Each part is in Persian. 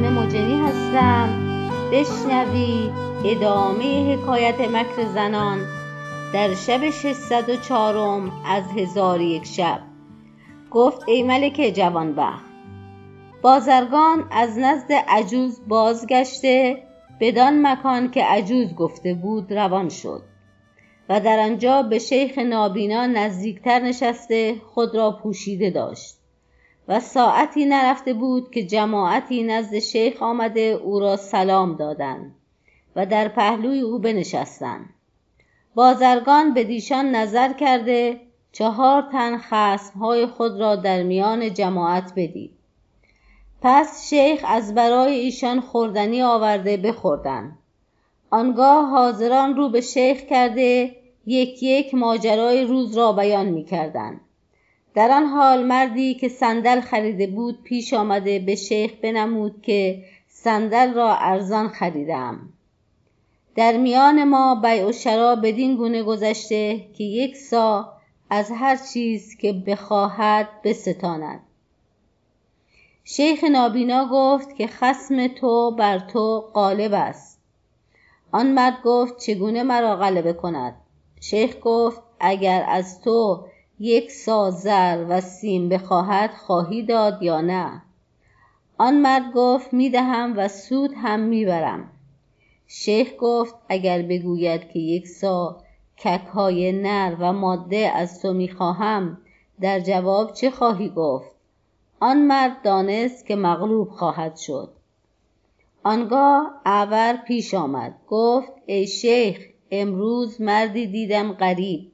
فاطمه مجنی هستم. بشنوید ادامه حکایت مکر زنان در شب ششصد و چهارم از هزار یک شب. گفت ای ملک جوانبخت بازرگان از نزد عجوز بازگشته بدان مکان که عجوز گفته بود روان شد و در آنجا به شیخ نابینا نزدیکتر نشسته خود را پوشیده داشت. و ساعتی نرفته بود که جماعتی نزد شیخ آمده او را سلام دادند و در پهلوی او بنشستند. بازرگان بدیشان نظر کرده چهار تن خصمهای خود را در میان جماعت بدید. پس شیخ از برای ایشان خوردنی آورده بخوردند. آنگاه حاضران رو به شیخ کرده یک یک ماجرای روز را بیان می کردند در آن حال مردی که صندل خریده بود پیش آمده به شیخ بنمود که صندل را ارزان خریدم. در میان ما بیع و شری بدین گونه گذشته که یک صاع از هر چیز که بخواهد بستاند. شیخ نابینا گفت که خصم تو بر تو غالب است. آن مرد گفت چگونه مرا غلبه کند؟ شیخ گفت اگر از تو یک صاع زر و سیم بخواهد خواهی داد یا نه؟ آن مرد گفت می دهم و سود هم می برم. شیخ گفت اگر بگوید که یک صاع ککهای نر و ماده از تو می خواهم در جواب چه خواهی گفت؟ آن مرد دانست که مغلوب خواهد شد. آنگاه اعور پیش آمد گفت ای شیخ امروز مردی دیدم غریب.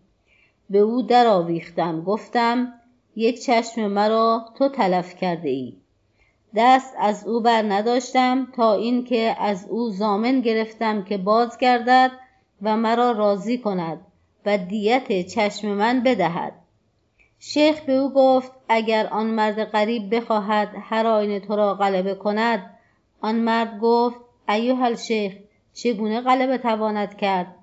به او در آویختم گفتم یک چشم مرا تو تلف کرده ای دست از او بر نداشتم تا اینکه از او ضامن گرفتم که بازگردد و مرا راضی کند و دیت چشم من بدهد. شیخ به او گفت اگر آن مرد غریب بخواهد هر آینه تو را غلبه کند آن مرد گفت ایها الشیخ چگونه غلبه تواند کرد؟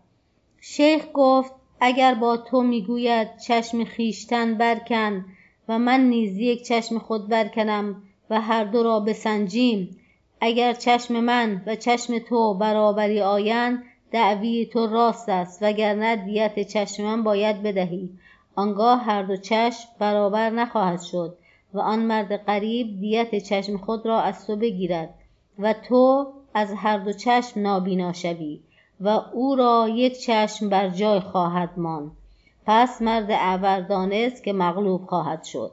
شیخ گفت اگر با تو می‌گوید چشم خویشتن برکن و من نیز یک چشم خود برکنم و هر دو را بسنجیم اگر چشم من و چشم تو برابری آیند دعوی تو راست است وگرنه دیت چشم من باید بدهی. آنگاه هر دو چشم برابر نخواهد شد و آن مرد غریب دیت چشم خود را از تو بگیرد و تو از هر دو چشم نابینا شوی. و او را یک چشم بر جای خواهد ماند. پس مرد اعور دانست که مغلوب خواهد شد.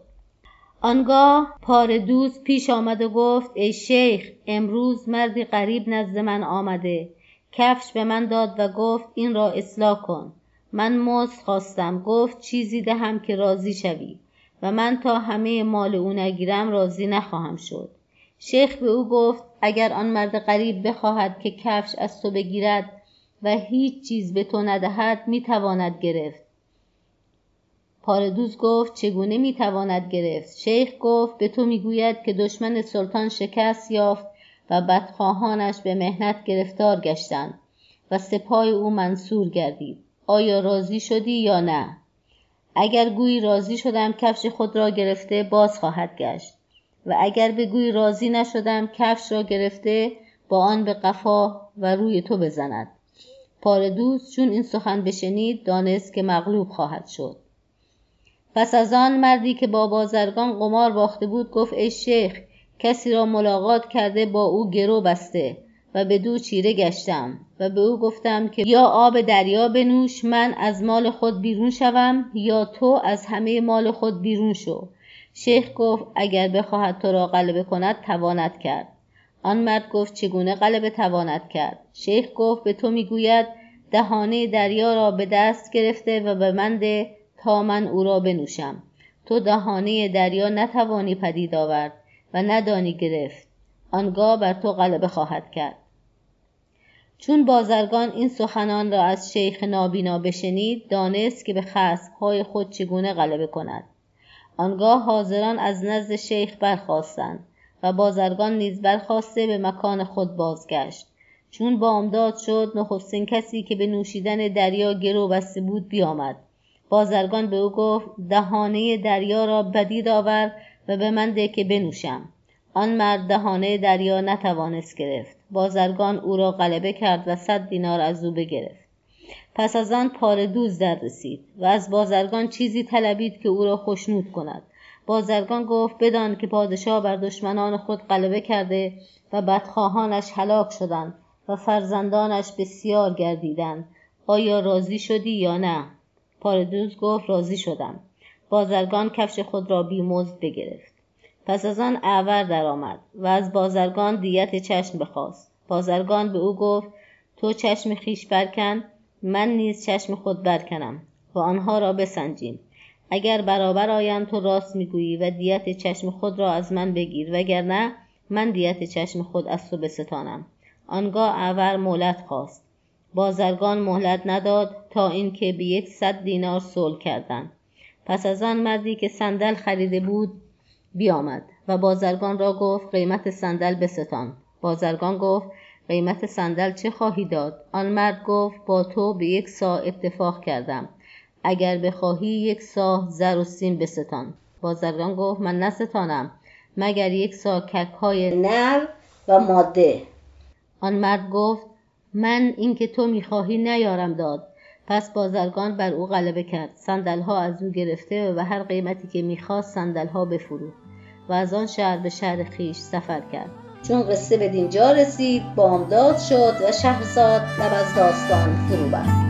آنگاه پاره دوز پیش آمد و گفت ای شیخ امروز مردی غریب نزد من آمده. کفش به من داد و گفت این را اصلاح کن. من مزد خواستم. گفت چیزی دهم که راضی شوی. و من تا همه مال او نگیرم راضی نخواهم شد. شیخ به او گفت اگر آن مرد غریب بخواهد که کفش از تو بگیرد و هیچ چیز به تو ندهد می تواند گرفت. پاردوز گفت چگونه می تواند گرفت؟ شیخ گفت به تو می‌گوید که دشمن سلطان شکست یافت و بدخواهانش به مهنت گرفتار گشتند و سپاه او منصور گردید. آیا راضی شدی یا نه؟ اگر گویی راضی شدم کفش خود را گرفته باز خواهد گشت. و اگر بگویی راضی نشدم کفش را گرفته با آن به قفا و روی تو بزند. پاردوز چون این سخن بشنید دانست که مغلوب خواهد شد. پس از آن مردی که با بازرگان قمار باخته بود گفت ای شیخ کسی را ملاقات کرده با او گرو بسته و بدو چیره گشتم و به او گفتم که یا آب دریا بنوش من از مال خود بیرون شوم یا تو از همه مال خود بیرون شو. شیخ گفت اگر بخواهد تو را غلبه کند تواند کرد. آن مرد گفت چگونه غلبه تواند کرد؟ شیخ گفت به تو می‌گوید دهانه دریا را به دست گرفته و به من ده تا من او را بنوشم. تو دهانه دریا نتوانی پدید آورد و ندانی گرفت. آنگاه بر تو غلبه خواهد کرد. چون بازرگان این سخنان را از شیخ نابینا بشنید دانست که به خصمهای خود چگونه غلبه کند. آنگاه حاضران از نزد شیخ برخواستند و بازرگان نیز برخواسته به مکان خود بازگشت. چون بامداد شد نخستین کسی که به نوشیدن دریا گرو بسته بود بیامد. بازرگان به او گفت دهانه دریا را بدید آور و به من ده که بنوشم. آن مرد دهانه دریا نتوانست گرفت. بازرگان او را غلبه کرد و صد دینار از او بگرفت. پس از آن پاره دوز در رسید و از بازرگان چیزی طلبید که او را خشنود کند. بازرگان گفت بدان که پادشاه بر دشمنان خود غلبه کرده و بدخواهانش هلاک شدند و فرزندانش بسیار گردیدند آیا راضی شدی یا نه؟ پاره‌دوز گفت راضی شدم. بازرگان کفش خود را بیمزد بگرفت. پس از آن اعور درآمد و از بازرگان دیت چشم بخواست. بازرگان به او گفت تو چشم خویش برکن من نیز چشم خود برکنم و آنها را بسنجیم. اگر برابر آیند تو راست می‌گویی و دیت چشم خود را از من بگیر وگرنه من دیت چشم خود از تو بستانم. آنگاه اعور مهلت خواست. بازرگان مهلت نداد تا اینکه به یک صد دینار صلح کردند. پس از آن مردی که صندل خریده بود بیامد و بازرگان را گفت قیمت صندل بستان بازرگان گفت قیمت صندل چه خواهی داد؟ آن مرد گفت با تو به یک سا اتفاق کردم. اگر بخواهی یک سا زر و سیم بستان. بازرگان گفت من نستانم مگر یک سا کک های نر و ماده. آن مرد گفت من اینکه تو می‌خواهی نیارم داد. پس بازرگان بر او غلبه کرد. ها از او گرفته و هر قیمتی که می‌خواست ها بفروخت و از آن شهر به شهر خیش سفر کرد. چون قصه به دینجا رسید بامداد شد و شهرزاد لب از داستان فرو بست.